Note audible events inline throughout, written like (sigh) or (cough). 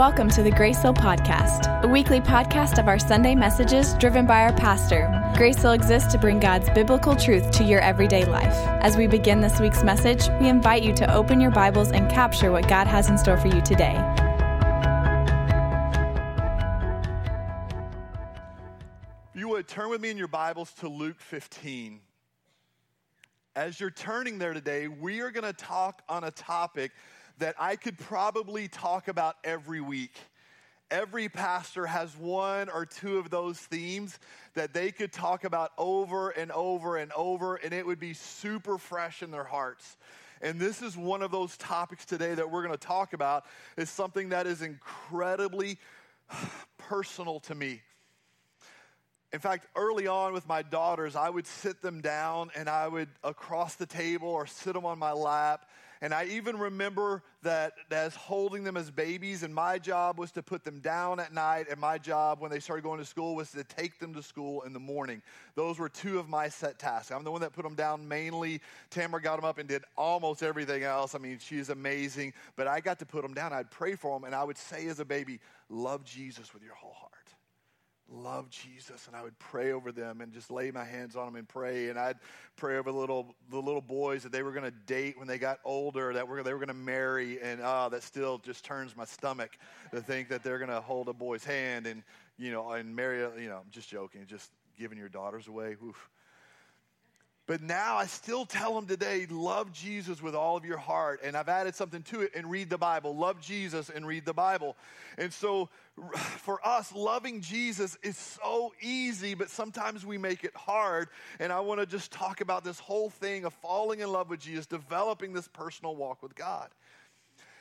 Welcome to the Grace Hill Podcast, a weekly podcast of our Sunday messages driven by our pastor. Grace Hill exists to bring God's biblical truth to your everyday life. As we begin this week's message, we invite you to open your Bibles and capture what God has in store for you today. If you would turn with me in your Bibles to Luke 15. As you're turning there today, we are going to talk on a topic that I could probably talk about every week. Every pastor has one or two of those themes that they could talk about over and over and over, and it would be super fresh in their hearts. And this is one of those topics today that we're going to talk about. Is something that is incredibly (sighs) personal to me. In fact, early on with my daughters, I would sit them down and I would across the table or sit them on my lap and I even remember that as holding them as babies, and my job was to put them down at night, and my job when they started going to school was to take them to school in the morning. Those were two of my set tasks. I'm the one that put them down mainly. Tamara got them up and did almost everything else. I mean, she's amazing, but I got to put them down. I'd pray for them, and I would say as a baby, Love Jesus with your whole heart love Jesus and I would pray over them and just lay my hands on them and pray and I'd pray over the little the little boys that they were going to date when they got older that were, they were going to marry and uh, that still just turns my stomach to think that they're going to hold a boy's hand and you know and marry you know I'm just joking just giving your daughters away Oof. But now I still tell them today, love Jesus with all of your heart. And I've added something to it and read the Bible. Love Jesus and read the Bible. And so for us, loving Jesus is so easy, but sometimes we make it hard. And I want to just talk about this whole thing of falling in love with Jesus, developing this personal walk with God.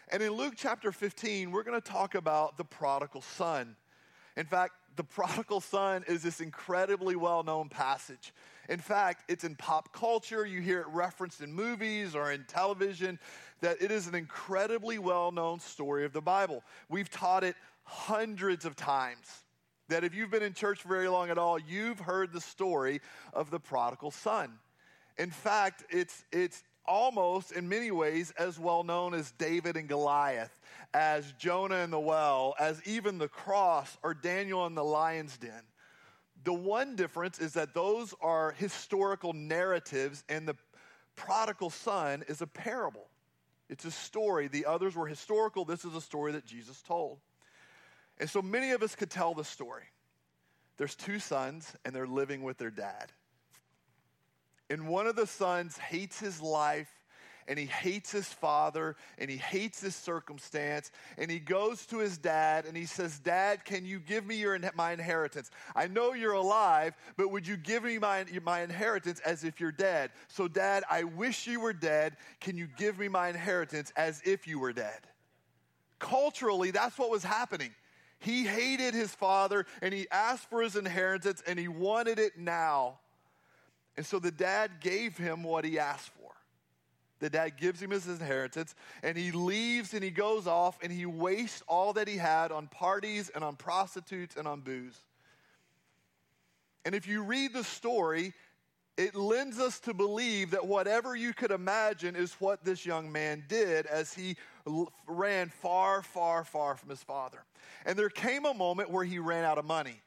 And in Luke chapter 15, we're going to talk about the prodigal son. In fact, the prodigal son is this incredibly well known passage. In fact, it's in pop culture. You hear it referenced in movies or in television, that it is an incredibly well known story of the Bible. We've taught it hundreds of times. That if you've been in church very long at all, you've heard the story of the prodigal son. In fact, it's, it's almost in many ways as well known as David and Goliath, as Jonah in the well, as even the cross or Daniel in the lion's den. The one difference is that those are historical narratives, and the prodigal son is a parable. It's a story. The others were historical. This is a story that Jesus told. And so many of us could tell the story. There's two sons, and they're living with their dad. And one of the sons hates his life and he hates his father and he hates his circumstance and he goes to his dad and he says dad can you give me your my inheritance? I know you're alive but would you give me my, my inheritance as if you're dead? So dad i wish you were dead. Can you give me my inheritance as if you were dead? Culturally that's what was happening. He hated his father and he asked for his inheritance and he wanted it now. And so the dad gave him what he asked for the dad gives him his inheritance, and he leaves and he goes off and he wastes all that he had on parties and on prostitutes and on booze. And if you read the story, it lends us to believe that whatever you could imagine is what this young man did as he ran far, far, far from his father. And there came a moment where he ran out of money.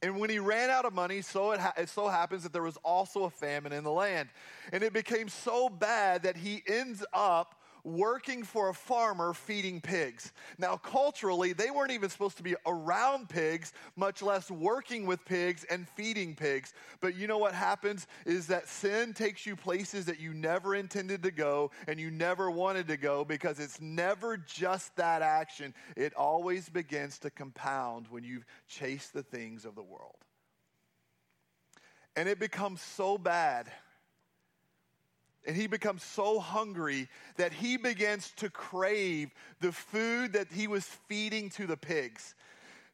And when he ran out of money, so it, ha- it, so happens that there was also a famine in the land. And it became so bad that he ends up working for a farmer feeding pigs. Now, culturally, they weren't even supposed to be around pigs, much less working with pigs and feeding pigs. But you know what happens is that sin takes you places that you never intended to go and you never wanted to go because it's never just that action. It always begins to compound when you chase the things of the world. And it becomes so bad and he becomes so hungry that he begins to crave the food that he was feeding to the pigs.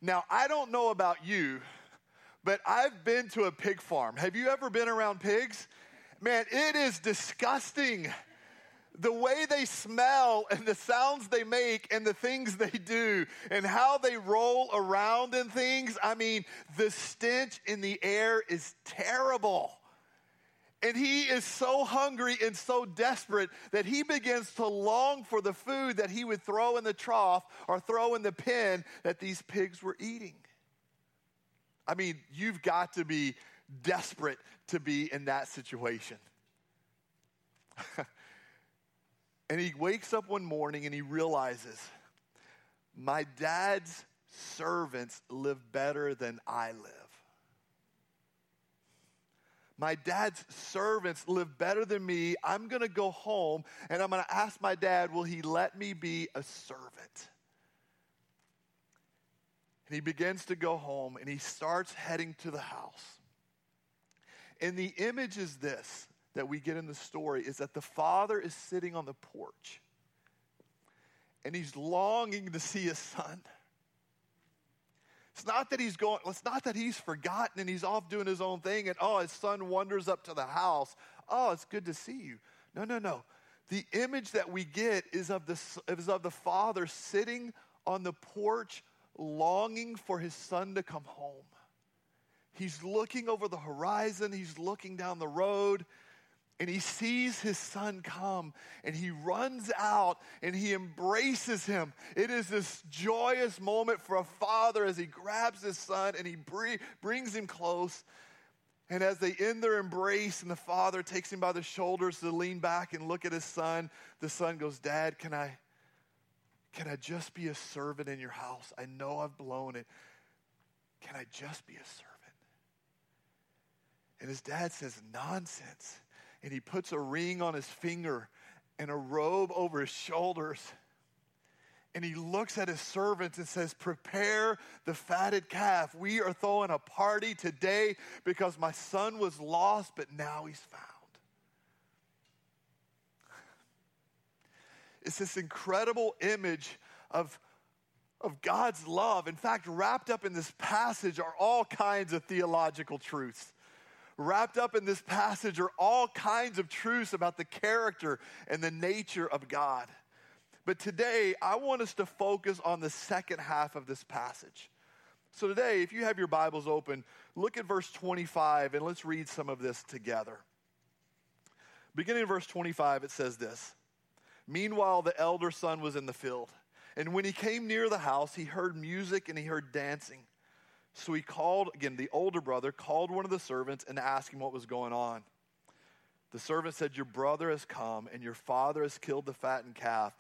Now, I don't know about you, but I've been to a pig farm. Have you ever been around pigs? Man, it is disgusting. The way they smell and the sounds they make and the things they do and how they roll around and things. I mean, the stench in the air is terrible. And he is so hungry and so desperate that he begins to long for the food that he would throw in the trough or throw in the pen that these pigs were eating. I mean, you've got to be desperate to be in that situation. (laughs) and he wakes up one morning and he realizes, my dad's servants live better than I live. My dad's servants live better than me. I'm going to go home and I'm going to ask my dad, will he let me be a servant? And he begins to go home and he starts heading to the house. And the image is this that we get in the story is that the father is sitting on the porch and he's longing to see his son. It's not that he's going, it's not that he's forgotten and he's off doing his own thing and oh, his son wanders up to the house. Oh, it's good to see you. No, no, no. The image that we get is of the, is of the father sitting on the porch longing for his son to come home. He's looking over the horizon, he's looking down the road, and he sees his son come and he runs out and he embraces him. It is this joyous moment for a father as he grabs his son and he brings him close. And as they end their embrace and the father takes him by the shoulders to lean back and look at his son, the son goes, Dad, can I, can I just be a servant in your house? I know I've blown it. Can I just be a servant? And his dad says, Nonsense and he puts a ring on his finger and a robe over his shoulders. And he looks at his servants and says, Prepare the fatted calf. We are throwing a party today because my son was lost, but now he's found. It's this incredible image of, of God's love. In fact, wrapped up in this passage are all kinds of theological truths wrapped up in this passage are all kinds of truths about the character and the nature of God. But today, I want us to focus on the second half of this passage. So, today, if you have your Bibles open, look at verse 25 and let's read some of this together. Beginning in verse 25, it says this Meanwhile, the elder son was in the field. And when he came near the house, he heard music and he heard dancing. So he called, again, the older brother called one of the servants and asked him what was going on. The servant said, Your brother has come, and your father has killed the fattened calf.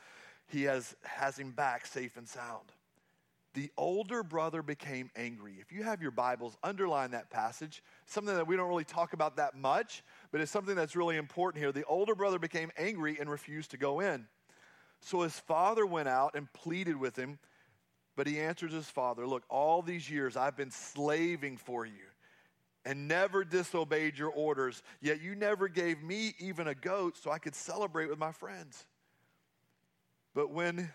He has, has him back safe and sound. The older brother became angry. If you have your Bibles, underline that passage. Something that we don't really talk about that much, but it's something that's really important here. The older brother became angry and refused to go in. So his father went out and pleaded with him. But he answers his father, Look, all these years I've been slaving for you and never disobeyed your orders, yet you never gave me even a goat so I could celebrate with my friends. But when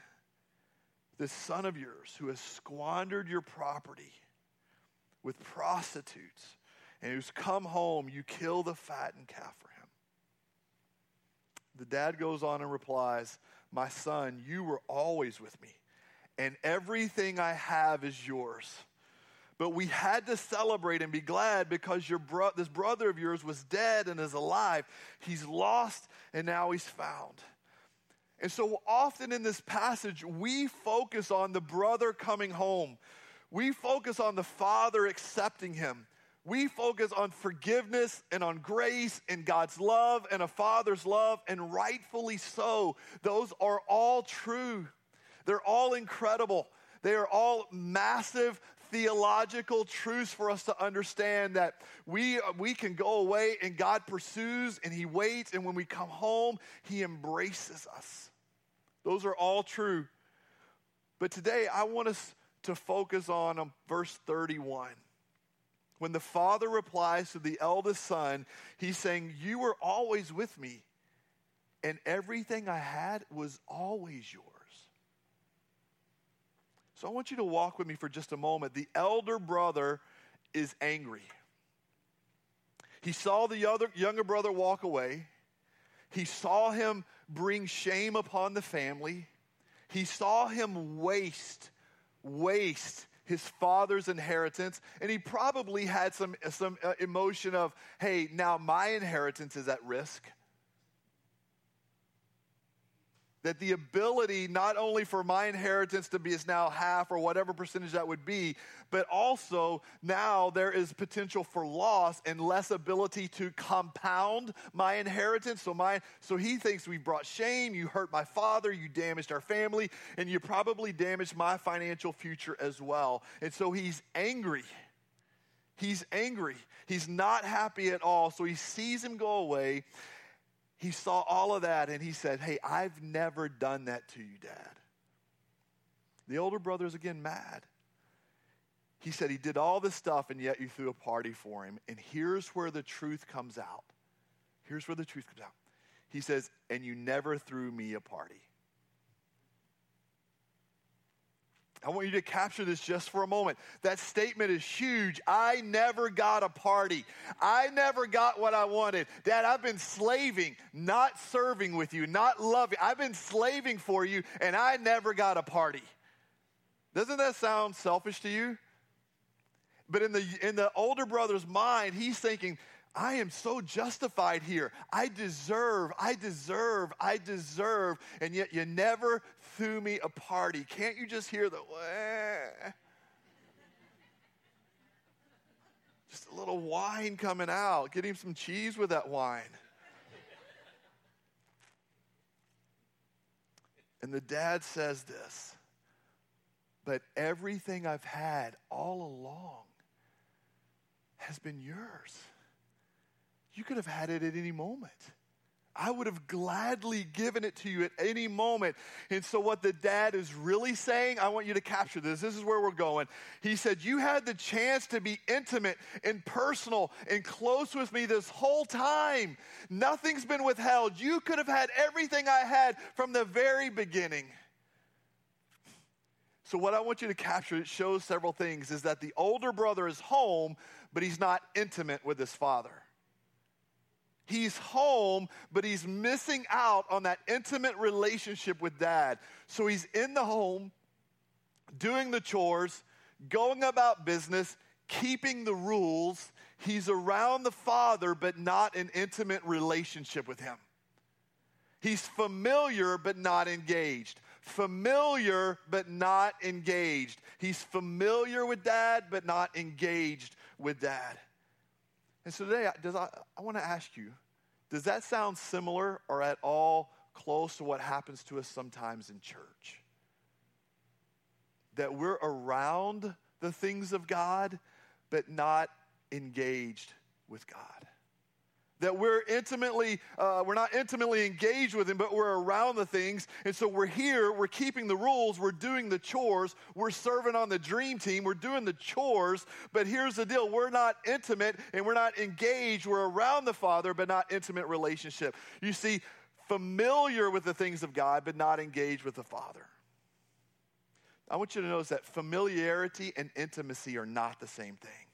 this son of yours who has squandered your property with prostitutes and who's come home, you kill the fattened calf for him. The dad goes on and replies, My son, you were always with me and everything I have is yours. But we had to celebrate and be glad because your bro- this brother of yours was dead and is alive. He's lost and now he's found. And so often in this passage, we focus on the brother coming home. We focus on the father accepting him. We focus on forgiveness and on grace and God's love and a father's love, and rightfully so. Those are all true. They're all incredible. They are all massive theological truths for us to understand that we, we can go away and God pursues and He waits, and when we come home, He embraces us. Those are all true. But today, I want us to focus on um, verse 31. When the father replies to the eldest son, he's saying, You were always with me, and everything I had was always yours. So I want you to walk with me for just a moment. The elder brother is angry. He saw the other, younger brother walk away. He saw him bring shame upon the family. He saw him waste, waste his father's inheritance, and he probably had some, some uh, emotion of, hey, now my inheritance is at risk. That the ability not only for my inheritance to be is now half or whatever percentage that would be, but also now there is potential for loss and less ability to compound my inheritance. So my so he thinks we brought shame, you hurt my father, you damaged our family, and you probably damaged my financial future as well. And so he's angry. He's angry. He's not happy at all. So he sees him go away. He saw all of that and he said, Hey, I've never done that to you, Dad. The older brother is again mad. He said he did all this stuff and yet you threw a party for him. And here's where the truth comes out. Here's where the truth comes out. He says, And you never threw me a party. I want you to capture this just for a moment. That statement is huge. I never got a party. I never got what I wanted. Dad, I've been slaving, not serving with you, not loving. I've been slaving for you, and I never got a party. Doesn't that sound selfish to you? But in the, in the older brother's mind, he's thinking, I am so justified here. I deserve, I deserve, I deserve, and yet you never threw me a party. Can't you just hear the, Wah? just a little whine coming out? Get him some cheese with that whine. And the dad says this, but everything I've had all along has been yours. You could have had it at any moment. I would have gladly given it to you at any moment. And so, what the dad is really saying, I want you to capture this. This is where we're going. He said, You had the chance to be intimate and personal and close with me this whole time. Nothing's been withheld. You could have had everything I had from the very beginning. So, what I want you to capture, it shows several things, is that the older brother is home, but he's not intimate with his father. He's home, but he's missing out on that intimate relationship with dad. So he's in the home, doing the chores, going about business, keeping the rules. He's around the father, but not an intimate relationship with him. He's familiar, but not engaged. Familiar, but not engaged. He's familiar with dad, but not engaged with dad. And so today, does I, I want to ask you does that sound similar or at all close to what happens to us sometimes in church? That we're around the things of God, but not engaged with God that we're intimately, uh, we're not intimately engaged with Him, but we're around the things. And so we're here, we're keeping the rules, we're doing the chores, we're serving on the dream team, we're doing the chores. But here's the deal we're not intimate and we're not engaged. We're around the Father, but not intimate relationship. You see, familiar with the things of God, but not engaged with the Father. I want you to notice that familiarity and intimacy are not the same thing.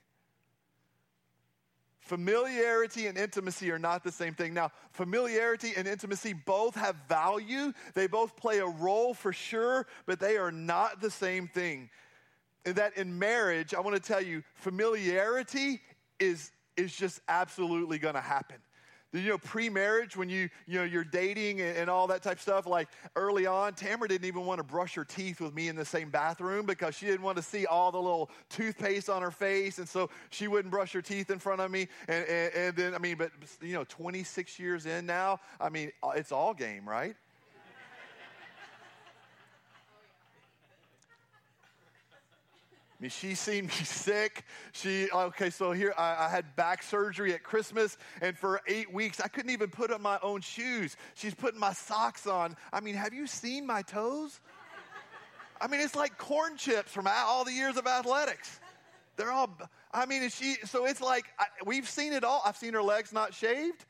Familiarity and intimacy are not the same thing. Now, familiarity and intimacy both have value, they both play a role for sure, but they are not the same thing. And that in marriage, I want to tell you, familiarity is, is just absolutely going to happen you know pre-marriage when you you know you're dating and, and, all that type of stuff like early on tamara didn't even want to brush her teeth with me in the same bathroom because she didn't want to see all the little toothpaste on her face and so she wouldn't brush her teeth in front of me. And, and, and then i mean but you know 26 years in now i mean uh, it's all game right She seen me (laughs) sick. She, okay, so here I, I, had back surgery at Christmas, and for eight weeks, I couldn't even put on my own shoes. She's putting my socks on. I mean, have you seen my toes? I mean, it's like corn chips from all the years of athletics. They're all, I mean, she, so it's like I, we've seen it all. I've seen her legs not shaved.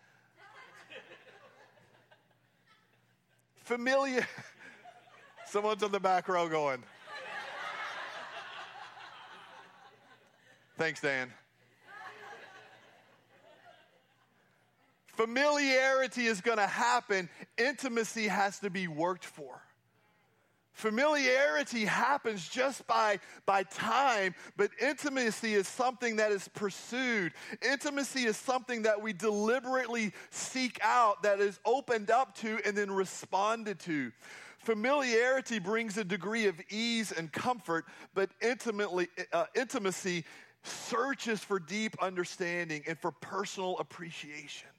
(laughs) Familiar. (laughs) Someone's in the back row going, Thanks, Dan. Familiarity is going to happen, intimacy has to be worked for. Familiarity happens just by, by time, but intimacy is something that is pursued. Intimacy is something that we deliberately seek out, that is opened up to and then responded to. Familiarity brings a degree of ease and comfort, but intimately, uh, intimacy searches for deep understanding and for personal appreciation.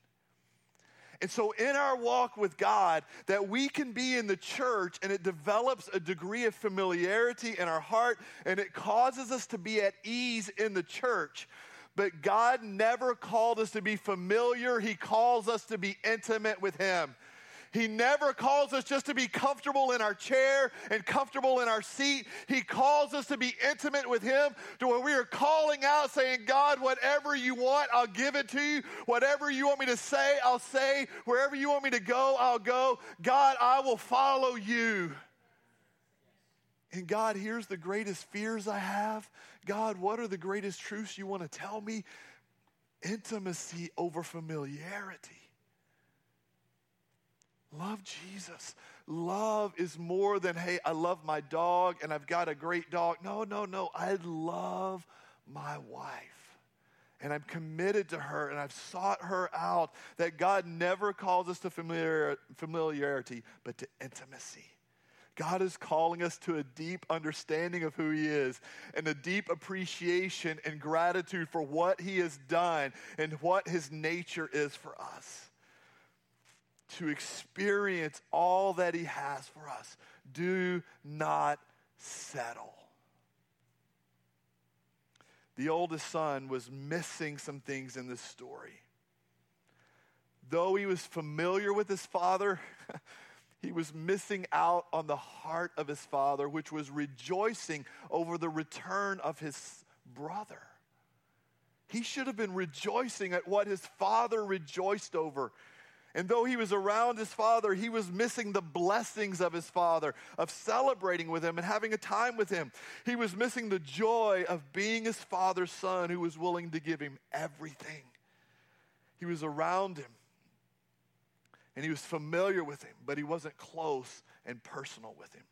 And so, in our walk with God, that we can be in the church and it develops a degree of familiarity in our heart and it causes us to be at ease in the church. But God never called us to be familiar, He calls us to be intimate with Him. He never calls us just to be comfortable in our chair and comfortable in our seat. He calls us to be intimate with Him to where we are calling out, saying, God, whatever you want, I'll give it to you. Whatever you want me to say, I'll say. Wherever you want me to go, I'll go. God, I will follow you. And God, here's the greatest fears I have. God, what are the greatest truths you want to tell me? Intimacy over familiarity. Love Jesus. Love is more than, hey, I love my dog and I've got a great dog. No, no, no. I love my wife. And I'm committed to her and I've sought her out. That God never calls us to familiar, familiarity, but to intimacy. God is calling us to a deep understanding of who He is and a deep appreciation and gratitude for what He has done and what His nature is for us to experience all that He has for us. Do not settle. The oldest son was missing some things in this story. Though he was familiar with his father, (laughs) he was missing out on the heart of his father, which was rejoicing over the return of his brother. He should have been rejoicing at what his father rejoiced over and though he was around his father, he was missing the blessings of his father, of celebrating with him and having a time with him. He was missing the joy of being his father's son who was willing to give him everything. He was around him and he was familiar with him, but he wasn't close and personal with him.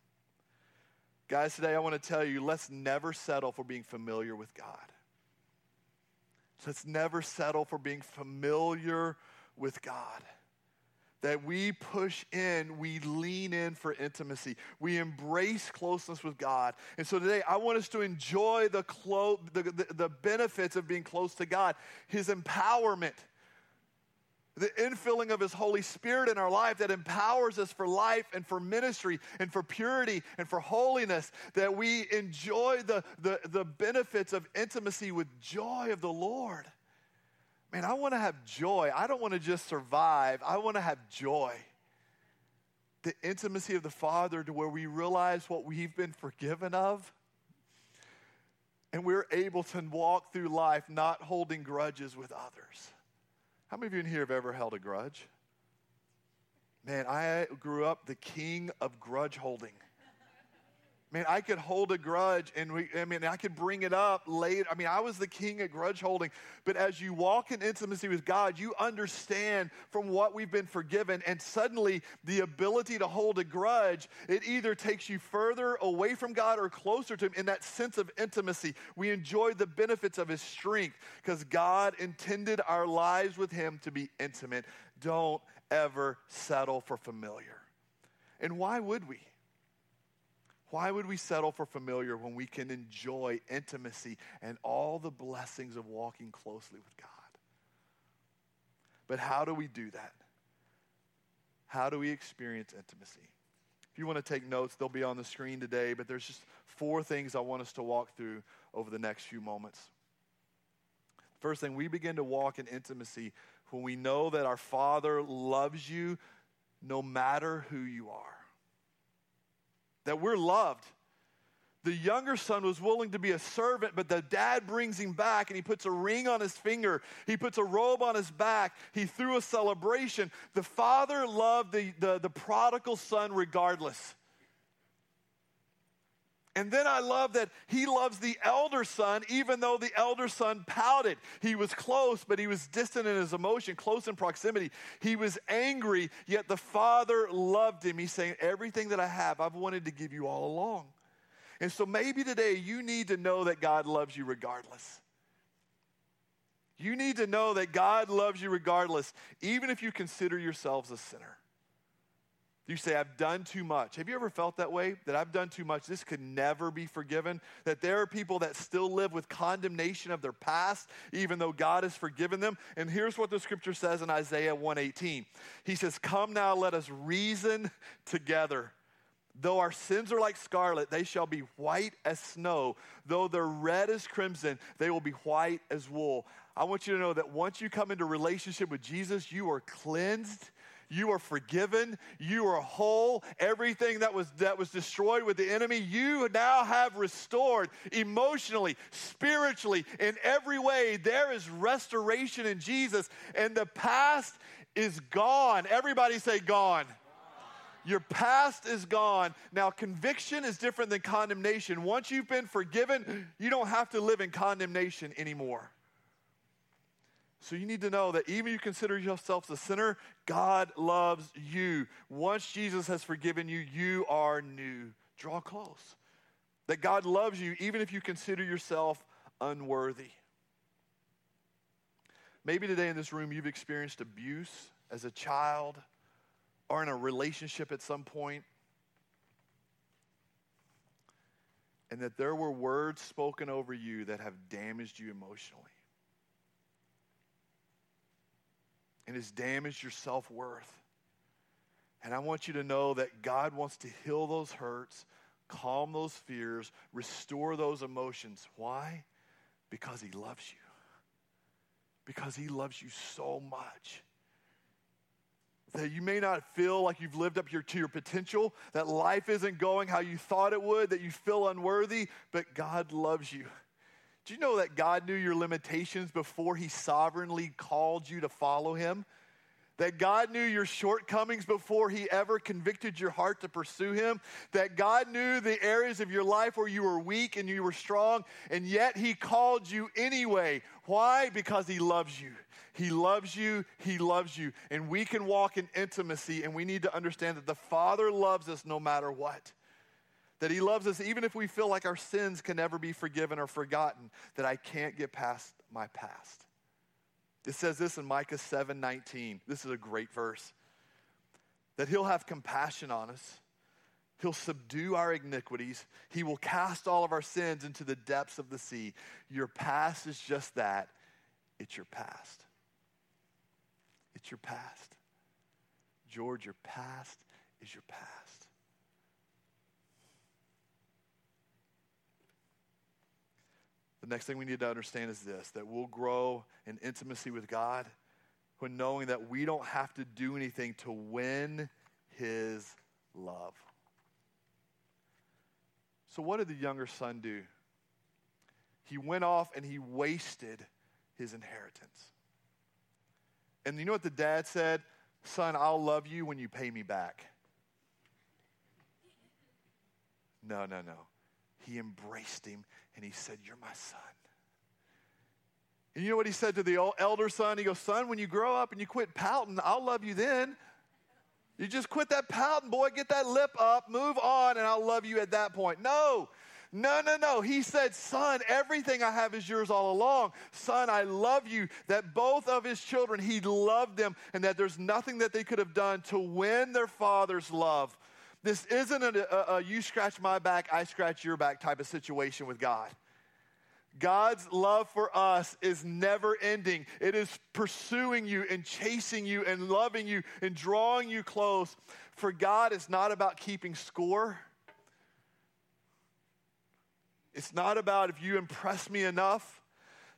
Guys, today I want to tell you let's never settle for being familiar with God. Let's never settle for being familiar with God that we push in, we lean in for intimacy. We embrace closeness with God. And so today, I want us to enjoy the, clo- the, the, the benefits of being close to God, His empowerment, the infilling of His Holy Spirit in our life that empowers us for life and for ministry and for purity and for holiness, that we enjoy the, the, the benefits of intimacy with joy of the Lord man, I want to have joy. I don't want to just survive, I want to have joy. The intimacy of the Father to where we realize what we've been forgiven of. And we're able to walk through life not holding grudges with others. How many of you in here have ever held a grudge? Man, I grew up the king of grudge holding. Man, I could hold a grudge and we, I mean, I could bring it up later. I mean, I was the king of grudge holding. But as you walk in intimacy with God, you understand from what we've been forgiven. And suddenly, the ability to hold a grudge, it either takes you further away from God or closer to Him in that sense of intimacy. We enjoy the benefits of His strength because God intended our lives with Him to be intimate. Don't ever settle for familiar. And why would we? Why would we settle for familiar when we can enjoy intimacy and all the blessings of walking closely with God? But how do we do that? How do we experience intimacy? If you want to take notes, they'll be on the screen today, but there's just four things I want us to walk through over the next few moments. First thing, we begin to walk in intimacy when we know that our Father loves you no matter who you are that we're loved. The younger son was willing to be a servant, but the dad brings him back and he puts a ring on his finger. He puts a robe on his back. He threw a celebration. The father loved the, the, the prodigal son regardless. And then I love that he loves the elder son, even though the elder son pouted. He was close, but he was distant in his emotion, close in proximity. He was angry, yet the father loved him. He's saying, Everything that I have, I've wanted to give you all along. And so maybe today you need to know that God loves you regardless. You need to know that God loves you regardless, even if you consider yourselves a sinner. You say, I've done too much. Have you ever felt that way? That I've done too much. This could never be forgiven. That there are people that still live with condemnation of their past, even though God has forgiven them. And here's what the scripture says in Isaiah 118. He says, Come now, let us reason together. Though our sins are like scarlet, they shall be white as snow. Though they're red as crimson, they will be white as wool. I want you to know that once you come into relationship with Jesus, you are cleansed you are forgiven. You are whole. Everything that was, that was destroyed with the enemy, you now have restored emotionally, spiritually, in every way. There is restoration in Jesus, and the past is gone. Everybody say, gone. Your past is gone. Now, conviction is different than condemnation. Once you've been forgiven, you don't have to live in condemnation anymore. So you need to know that even if you consider yourself a sinner, God loves you. Once Jesus has forgiven you, you are new. Draw close. That God loves you even if you consider yourself unworthy. Maybe today in this room you've experienced abuse as a child or in a relationship at some point, and that there were words spoken over you that have damaged you emotionally. And has damaged your self worth. And I want you to know that God wants to heal those hurts, calm those fears, restore those emotions. Why? Because He loves you. Because He loves you so much. That you may not feel like you've lived up your, to your potential, that life isn't going how you thought it would, that you feel unworthy, but God loves you. Do you know that God knew your limitations before He sovereignly called you to follow Him? That God knew your shortcomings before He ever convicted your heart to pursue Him. That God knew the areas of your life where you were weak and you were strong, and yet He called you anyway. Why? Because He loves you. He loves you. He loves you. And we can walk in intimacy, and we need to understand that the Father loves us no matter what that He loves us even if we feel like our sins can never be forgiven or forgotten, that I can't get past my past. It says this in Micah 7 19. This is a great verse. That He'll have compassion on us. He'll subdue our iniquities. He will cast all of our sins into the depths of the sea. Your past is just that it's your past. It's your past. George, your past is your past. The next thing we need to understand is this that we'll grow in intimacy with God when knowing that we don't have to do anything to win his love. So, what did the younger son do? He went off and he wasted his inheritance. And you know what the dad said? Son, I'll love you when you pay me back. No, no, no. He embraced him and he said, You're my son. And you know what he said to the elder son? He goes, Son, when you grow up and you quit pouting, I'll love you then. You just quit that pouting, boy, get that lip up, move on, and I'll love you at that point. No, no, no, no. He said, Son, everything I have is yours all along. Son, I love you. That both of his children, he loved them, and that there's nothing that they could have done to win their father's love. This isn't a, a, a you scratch my back, I scratch your back type of situation with God. God's love for us is never ending. It is pursuing you and chasing you and loving you and drawing you close. For God, is not about keeping score. It's not about if you impress me enough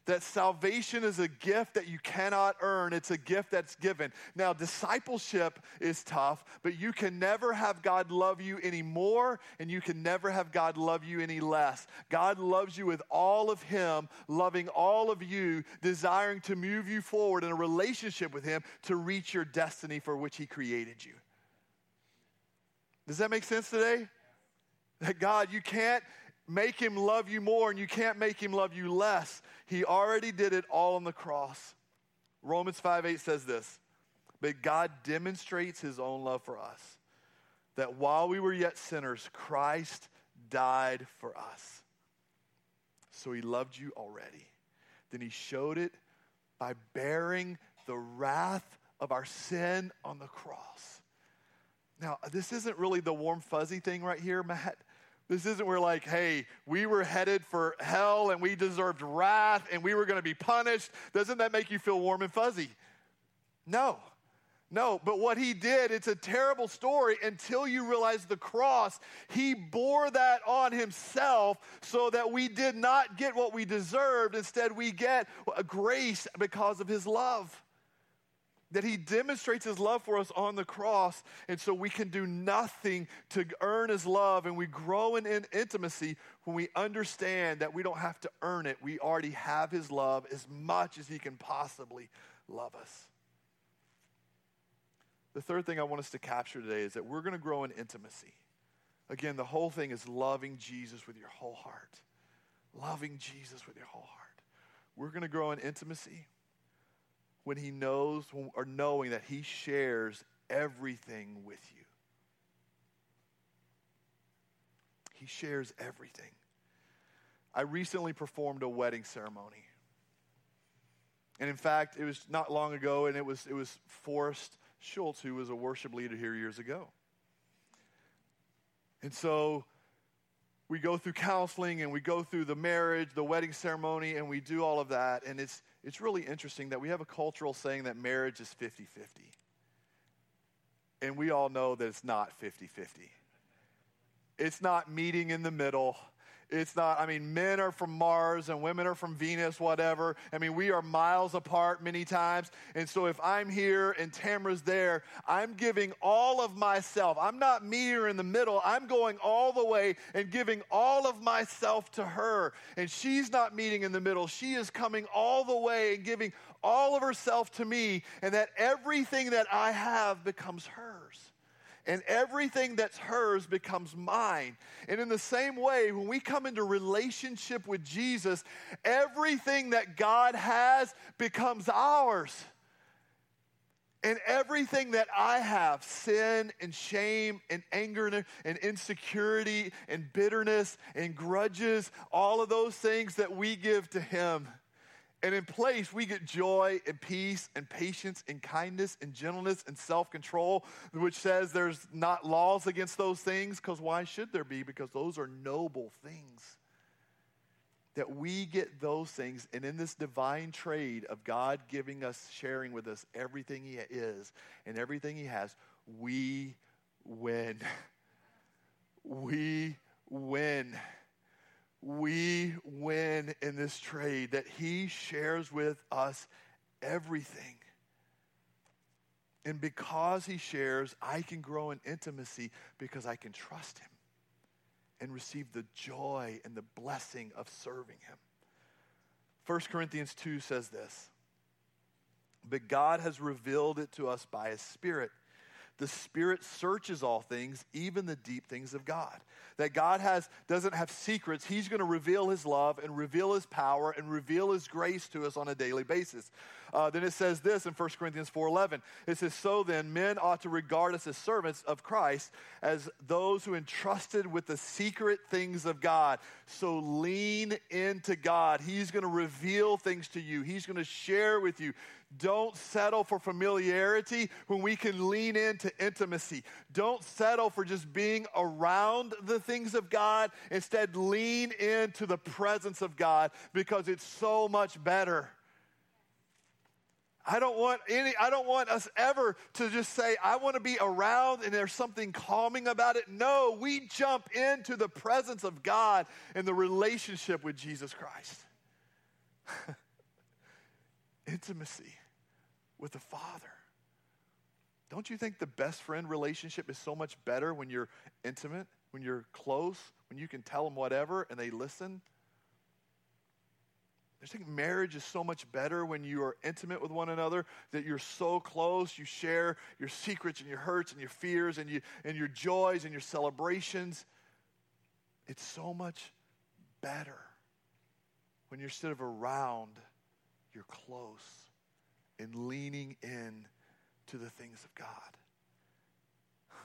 that salvation is a gift that you cannot earn, it's a gift that's given. Now, discipleship is tough, but you can never have God love you any more, and you can never have God love you any less. God loves you with all of Him, loving all of you, desiring to move you forward in a relationship with Him to reach your destiny for which He created you. Does that make sense today? That God, you can't make him love you more and you can't make him love you less. He already did it all on the cross. Romans 5 8 says this, but God demonstrates his own love for us, that while we were yet sinners, Christ died for us. So he loved you already. Then he showed it by bearing the wrath of our sin on the cross. Now, this isn't really the warm, fuzzy thing right here, Matt. This isn't where, like, hey, we were headed for hell and we deserved wrath and we were going to be punished. Doesn't that make you feel warm and fuzzy? No. No, but what he did, it's a terrible story until you realize the cross. He bore that on himself so that we did not get what we deserved. Instead, we get grace because of his love that he demonstrates his love for us on the cross. And so we can do nothing to earn his love. And we grow in, in, intimacy when we understand that we don't have to earn it. We already have his love as much as he can possibly love us. The third thing I want us to capture today is that we're going to grow in intimacy. Again, the whole thing is loving Jesus with your whole heart. Loving Jesus with your whole heart. We're going to grow in intimacy when he knows or knowing that he shares everything with you. He shares everything. I recently performed a wedding ceremony. And in fact, it was not long ago, and it was, it was Forrest Schultz, who was a worship leader here years ago. And so we go through counseling and we go through the marriage, the wedding ceremony, and we do all of that. And it's, it's really interesting that we have a cultural saying that marriage is 50 50. And we all know that it's not 50 50. It's not meeting in the middle. It's not, I mean, men are from Mars and women are from Venus, whatever. I mean, we are miles apart many times. And so if I'm here and Tamara's there, I'm giving all of myself. I'm not me or in the middle. I'm going all the way and giving all of myself to her. And she's not meeting in the middle. She is coming all the way and giving all of herself to me. And that everything that I have becomes hers and everything that's hers becomes mine. And in the same way, when we come into relationship with Jesus, everything that God has becomes ours. And everything that I have, sin and shame and anger and insecurity and bitterness and grudges, all of those things that we give to Him and in place, we get joy and peace and patience and kindness and gentleness and self control, which says there's not laws against those things, because why should there be? Because those are noble things. That we get those things, and in this divine trade of God giving us, sharing with us everything He is and everything He has, we win. (laughs) We win we win in this trade, that He shares with us everything. And because He shares, I can grow in intimacy because I can trust Him and receive the joy and the blessing of serving Him. 1 Corinthians 2 says this But God has revealed it to us by His Spirit. The Spirit searches all things, even the deep things of God. That God has, doesn't have secrets. He's going to reveal His love and reveal His power and reveal His grace to us on a daily basis. Uh, then it says this in 1 Corinthians 4.11. It says, So then, men ought to regard us as servants of Christ, as those who entrusted with the secret things of God. So lean into God. He's going to reveal things to you. He's going to share with you. Don't settle for familiarity when we can lean into intimacy. Don't settle for just being around the things of God. Instead, lean into the presence of God because it's so much better. I don't want any I don't want us ever to just say I want to be around and there's something calming about it. No, we jump into the presence of God and the relationship with Jesus Christ. (laughs) Intimacy with the Father. Don't you think the best friend relationship is so much better when you're intimate, when you're close, when you can tell them whatever and they listen? I think marriage is so much better when you are intimate with one another, that you're so close, you share your secrets and your hurts and your fears and, you, and your joys and your celebrations. It's so much better when you're instead of around, you're close and leaning in to the things of God. (sighs)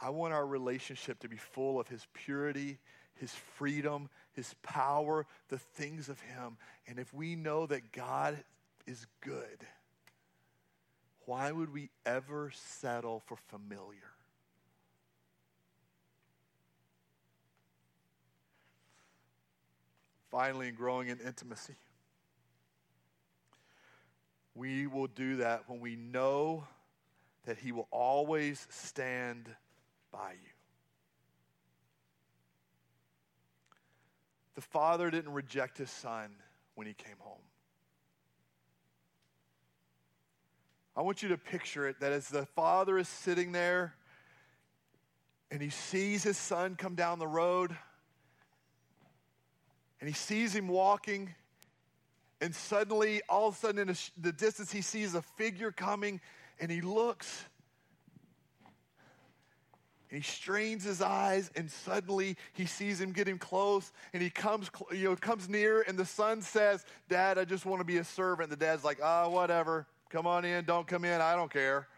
I want our relationship to be full of His purity, His freedom, His power, the things of Him. And if we know that God is good, why would we ever settle for familiar? Finally, in growing in intimacy, we will do that when we know that He will always stand by you. The Father didn't reject His Son when He came home. I want you to picture it that as the Father is sitting there and He sees His Son come down the road and He sees Him walking and suddenly, all of a sudden, in the distance, he sees a figure coming and he looks. And he strains his eyes, and suddenly he sees him getting close, and he comes, you know, comes near, and the son says, "Dad, I just want to be a servant." The dad's like, "Ah, oh, whatever. Come on in. Don't come in. I don't care."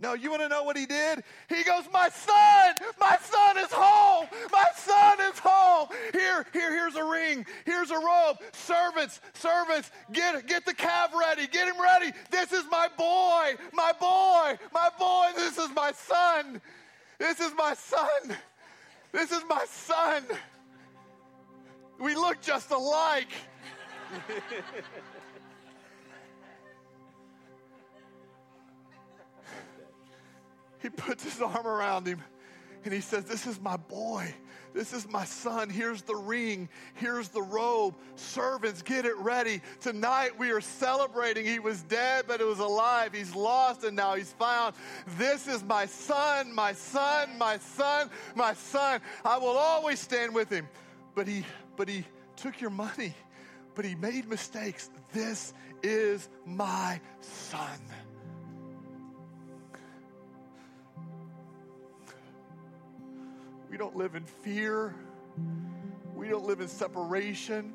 No, you want to know what he did? He goes, My son, my son is home. My son is home. Here, here, here's a ring. Here's a robe. Servants, servants, get, get the calf ready. Get him ready. This is my boy, my boy, my boy. This is my son. This is my son. This is my son. We look just alike. (laughs) he puts his arm around him and he says, This is my boy. This is my son. Here's the ring. Here's the robe. Servants, get it ready. Tonight we are celebrating. He was dead, but he was alive. He's lost, and now he's found. This is my son, my son, my son, my son. I will always stand with him. But he, but he took your money, but he made mistakes. This is my son. We don't live in fear. We don't live in separation.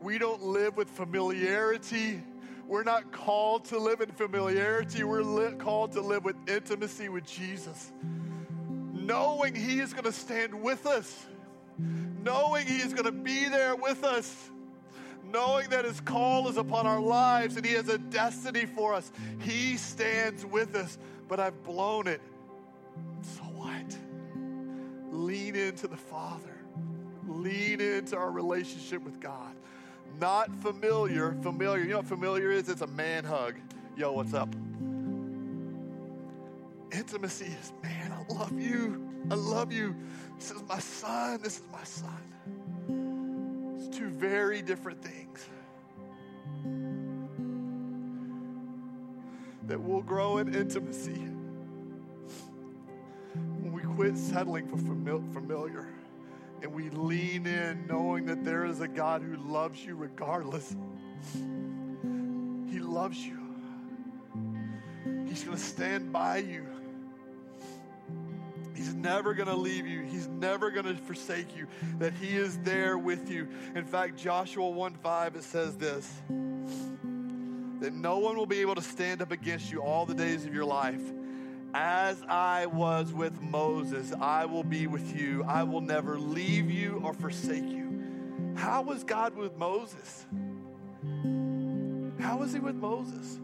We don't live with familiarity. We're not called to live in familiarity. We're li- called to live with intimacy with Jesus. Knowing He is going to stand with us, knowing He is going to be there with us, knowing that His call is upon our lives and He has a destiny for us. He stands with us, but I've blown it. So what? Lean into the Father, lean into our relationship with God. Not familiar. Familiar, you know what familiar is? It's a man hug. Yo, what's up? Intimacy is, man, I love you. I love you. This is my son. This is my son. It's two very different things. That will grow in intimacy quit settling for familiar and we lean in knowing that there is a God who loves you regardless. He loves you. He's going to stand by you. He's never going to leave you. He's never going to forsake you. That He is there with you. In fact, Joshua 1 5, it says this that no one will be able to stand up against you all the days of your life. As I was with Moses, I will be with you. I will never leave you or forsake you. How was God with Moses? How was he with Moses?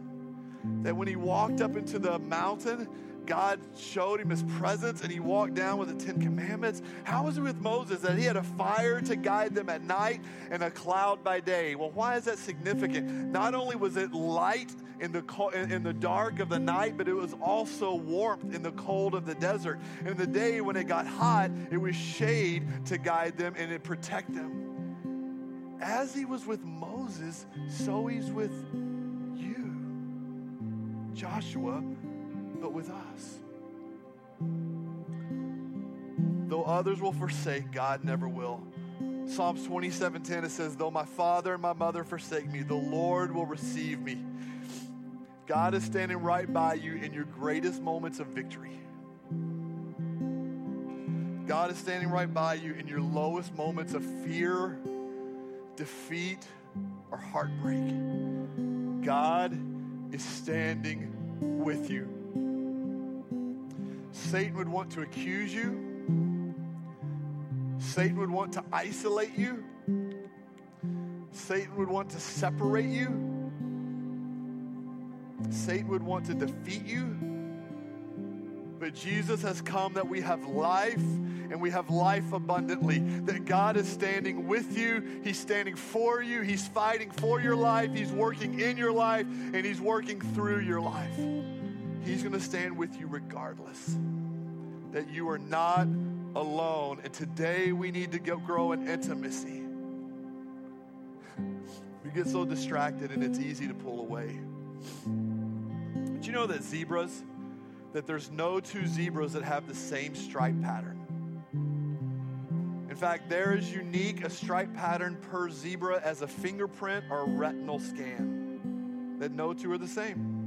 That when he walked up into the mountain, God showed him his presence and he walked down with the Ten Commandments. How was it with Moses that he had a fire to guide them at night and a cloud by day? Well, why is that significant? Not only was it light in the, in the dark of the night, but it was also warmth in the cold of the desert. In the day when it got hot, it was shade to guide them and to protect them. As he was with Moses, so he's with you, Joshua, but with us. Though others will forsake, God never will. Psalms 27:10 it says, "Though my father and my mother forsake me, the Lord will receive me." God is standing right by you in your greatest moments of victory. God is standing right by you in your lowest moments of fear, defeat, or heartbreak. God is standing with you. Satan would want to accuse you. Satan would want to isolate you. Satan would want to separate you. Satan would want to defeat you. But Jesus has come that we have life and we have life abundantly. That God is standing with you, He's standing for you, He's fighting for your life, He's working in your life, and He's working through your life. He's going to stand with you regardless. That you are not alone. And today we need to go grow in intimacy. (laughs) We get so distracted and it's easy to pull away. But you know that zebras, that there's no two zebras that have the same stripe pattern. In fact, there is unique a stripe pattern per zebra as a fingerprint or a retinal scan. That no two are the same.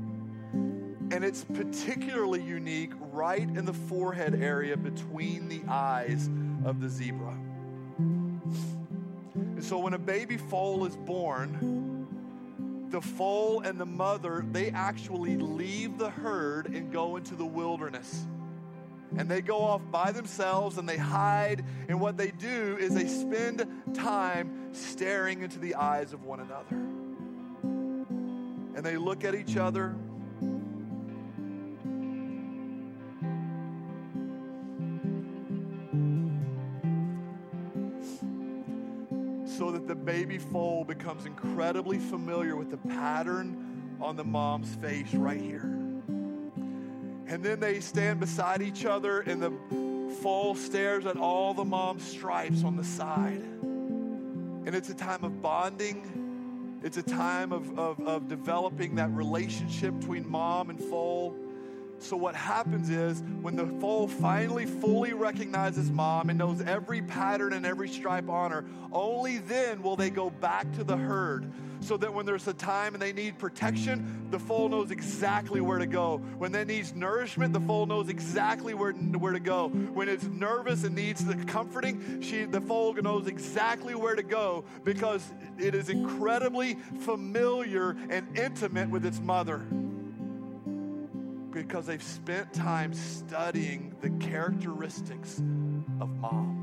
And it's particularly unique right in the forehead area between the eyes of the zebra. And so when a baby foal is born, the foal and the mother, they actually leave the herd and go into the wilderness. And they go off by themselves and they hide. And what they do is they spend time staring into the eyes of one another. And they look at each other foal becomes incredibly familiar with the pattern on the mom's face right here. And then they stand beside each other, and the foal stares at all the mom's stripes on the side. And it's a time of bonding, it's a time of, of, of developing that relationship between mom and foal. So, what happens is when the foal finally fully recognizes mom and knows every pattern and every stripe on her, only then will they go back to the herd. So that when there's a time and they need protection, the foal knows exactly where to go. When they needs nourishment, the foal knows exactly where, where to go. When it's nervous and needs the comforting, she, the foal knows exactly where to go because it is incredibly familiar and intimate with its mother because they've spent time studying the characteristics of mom.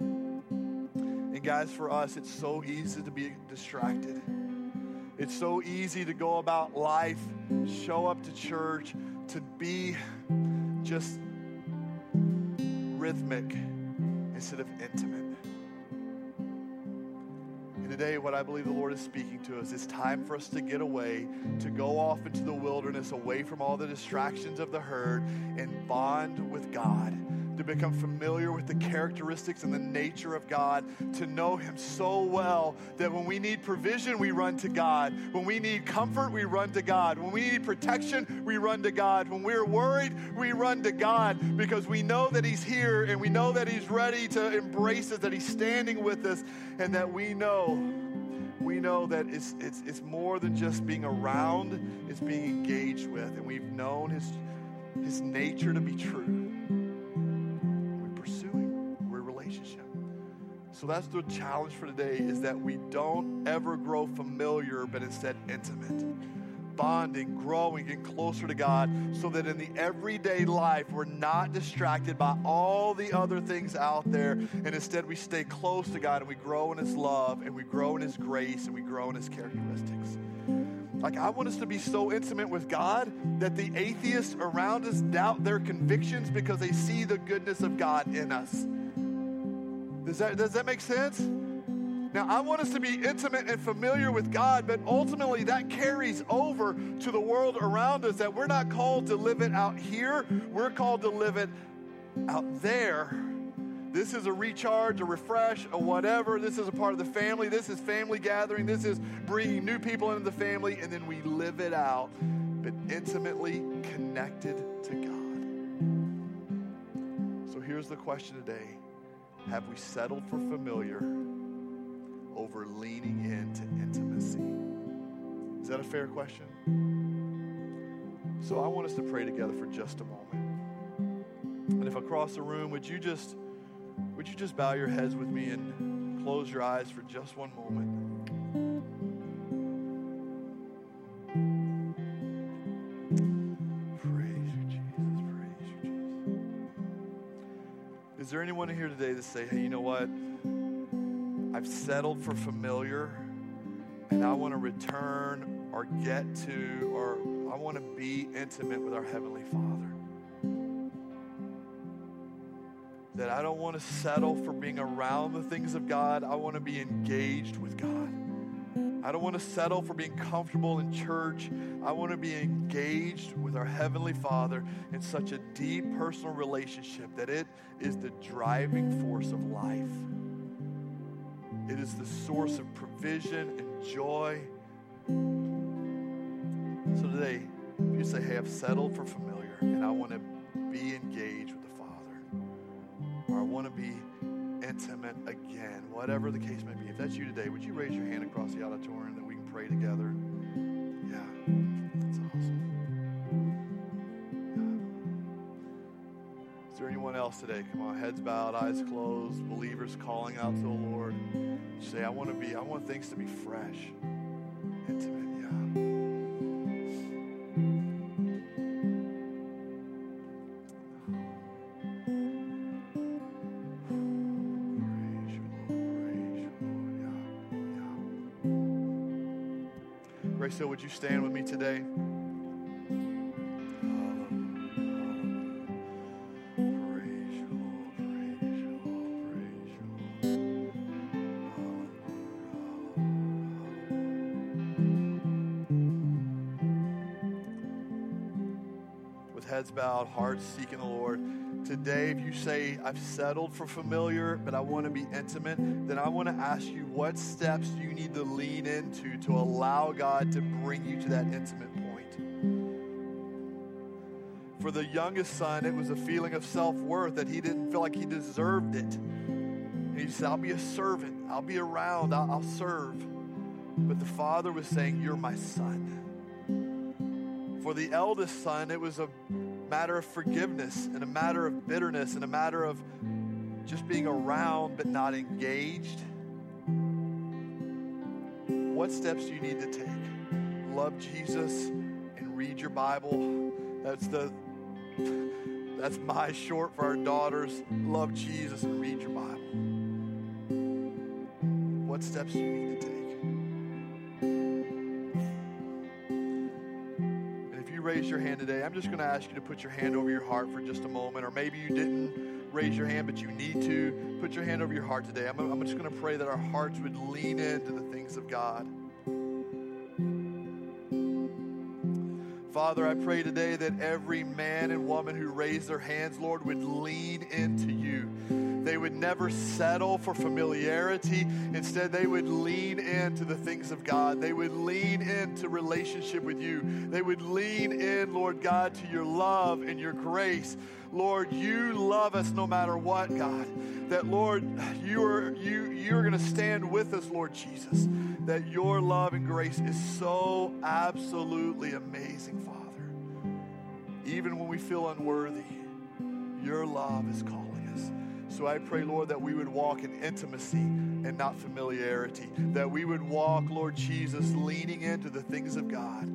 And guys, for us, it's so easy to be distracted. It's so easy to go about life, show up to church, to be just rhythmic instead of intimate. Today, what I believe the Lord is speaking to us, it's time for us to get away, to go off into the wilderness, away from all the distractions of the herd, and bond with God, to become familiar with the characteristics and the nature of God, to know Him so well that when we need provision, we run to God. When we need comfort, we run to God. When we need protection, we run to God. When we're worried, we run to God because we know that He's here and we know that He's ready to embrace us, that He's standing with us, and that we know we know that it's, it's, it's more than just being around, it's being engaged with. And we've known his, his nature to be true. Relationship. So that's the challenge for today is that we don't ever grow familiar, but instead intimate. Bonding, growing, getting closer to God, so that in the everyday life we're not distracted by all the other things out there, and instead we stay close to God and we grow in His love and we grow in His grace and we grow in His characteristics. Like, I want us to be so intimate with God that the atheists around us doubt their convictions because they see the goodness of God in us. Does that, does that make sense? Now, I want us to be intimate and familiar with God, but ultimately that carries over to the world around us that we're not called to live it out here, we're called to live it out there. This is a recharge, a refresh, a whatever. This is a part of the family. This is family gathering. This is bringing new people into the family, and then we live it out, but intimately connected to God. So here's the question today Have we settled for familiar? over leaning into intimacy? Is that a fair question? So I want us to pray together for just a moment. And if across the room, would you just would you just bow your heads with me and close your eyes for just one moment? Is there anyone here today that say, hey, you know what? I've settled for familiar and I want to return or get to or I want to be intimate with our Heavenly Father. That I don't want to settle for being around the things of God. I want to be engaged with God. I don't want to settle for being comfortable in church. I want to be engaged with our Heavenly Father in such a deep personal relationship that it is the driving force of life. It is the source of provision and joy. So today, if you say, hey, I've settled for familiar and I want to be engaged with the Father, or I want to be intimate again, whatever the case may be. If that's you today, would you raise your hand across the auditorium that we can pray together? Yeah, that's awesome. Yeah. Is there anyone else today? Come on, heads bowed, eyes closed, believers calling out to the Lord. Say, I want to be, I want things to be fresh, intimate, stand with me today? With heads bowed, hearts seeking the Lord. Today, if you say, I've settled for familiar, but I want to be intimate, then I want to ask you what steps you need to lean into to allow God to bring you to that intimate point? For the youngest son, it was a feeling of self worth that he didn't feel like he deserved it. And he said, I'll be a servant, I'll be around, I'll, I'll serve. But the father was saying, You're my son. For the eldest son, it was a matter of forgiveness and a matter of bitterness and a matter of just being around but not engaged. What steps do you need to take? Love Jesus and read your Bible. That's the that's my short for our daughters. Love Jesus and read your Bible. What steps do you need to take? And if you raise your hand today, I'm just going to ask you to put your hand over your heart for just a moment. Or maybe you didn't raise your hand, but you need to put your hand over your heart today. I'm, I'm just going to pray that our hearts would lean into the things of God. Father, I pray today that every man and woman who raised their hands, Lord, would lean into you. They would never settle for familiarity. Instead, they would lean into the things of God. They would lean into relationship with you. They would lean in, Lord God, to your love and your grace. Lord, you love us no matter what, God. That Lord, you are you you're going to stand with us, Lord Jesus. That your love and grace is so absolutely amazing, Father. Even when we feel unworthy, your love is calling us. So I pray, Lord, that we would walk in intimacy and not familiarity. That we would walk, Lord Jesus, leaning into the things of God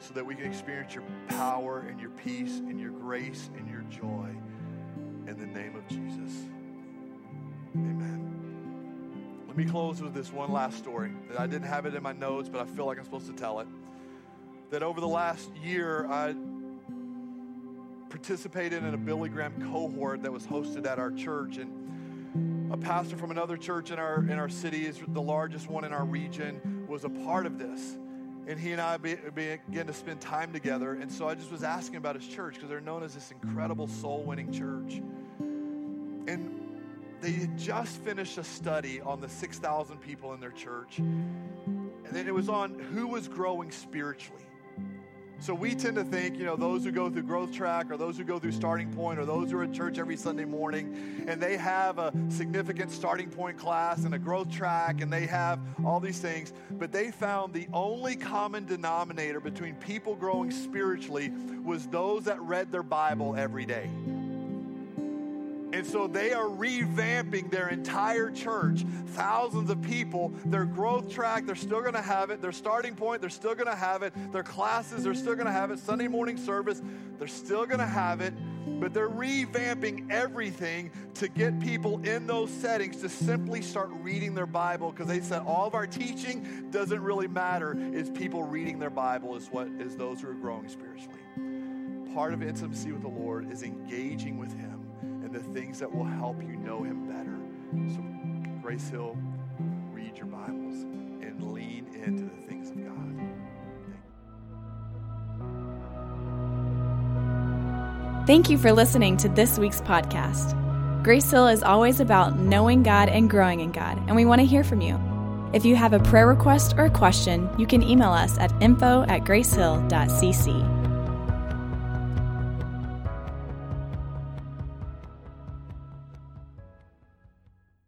so that we can experience your power and your peace and your grace and your joy in the name of Jesus. Amen. Let me close with this one last story that I didn't have it in my notes, but I feel like I'm supposed to tell it. That over the last year, I participated in a Billy Graham cohort that was hosted at our church, and a pastor from another church in our in our city is the largest one in our region was a part of this and he and I be, began to spend time together. And so I just was asking about his church because they're known as this incredible soul winning church. And they had just finished a study on the 6,000 people in their church. And then it was on who was growing spiritually. So we tend to think, you know, those who go through growth track or those who go through starting point or those who are at church every Sunday morning and they have a significant starting point class and a growth track and they have all these things. But they found the only common denominator between people growing spiritually was those that read their Bible every day. And so they are revamping their entire church. Thousands of people, their growth track, they're still going to have it. Their starting point, they're still going to have it. Their classes, they're still going to have it. Sunday morning service, they're still going to have it. But they're revamping everything to get people in those settings to simply start reading their Bible because they said all of our teaching doesn't really matter. It's people reading their Bible is what is those who are growing spiritually. Part of intimacy with the Lord is engaging with Him and the things that will help you know Him better. So, Grace Hill, read your Bibles and lean into the things of God. Thank you for listening to this week's podcast. Grace Hill is always about knowing God and growing in God, and we want to hear from you. If you have a prayer request or a question, you can email us at info at gracehill.cc.